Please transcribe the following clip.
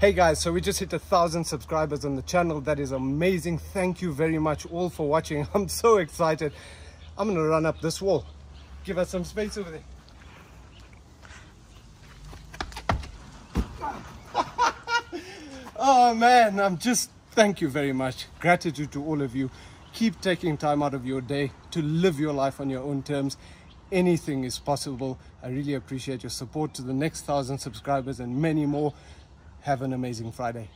Hey guys, so we just hit a thousand subscribers on the channel. That is amazing. Thank you very much all for watching. I'm so excited. I'm gonna run up this wall. Give us some space over there. oh man, I'm just thank you very much. Gratitude to all of you. Keep taking time out of your day to live your life on your own terms. Anything is possible. I really appreciate your support to the next thousand subscribers and many more. Have an amazing Friday.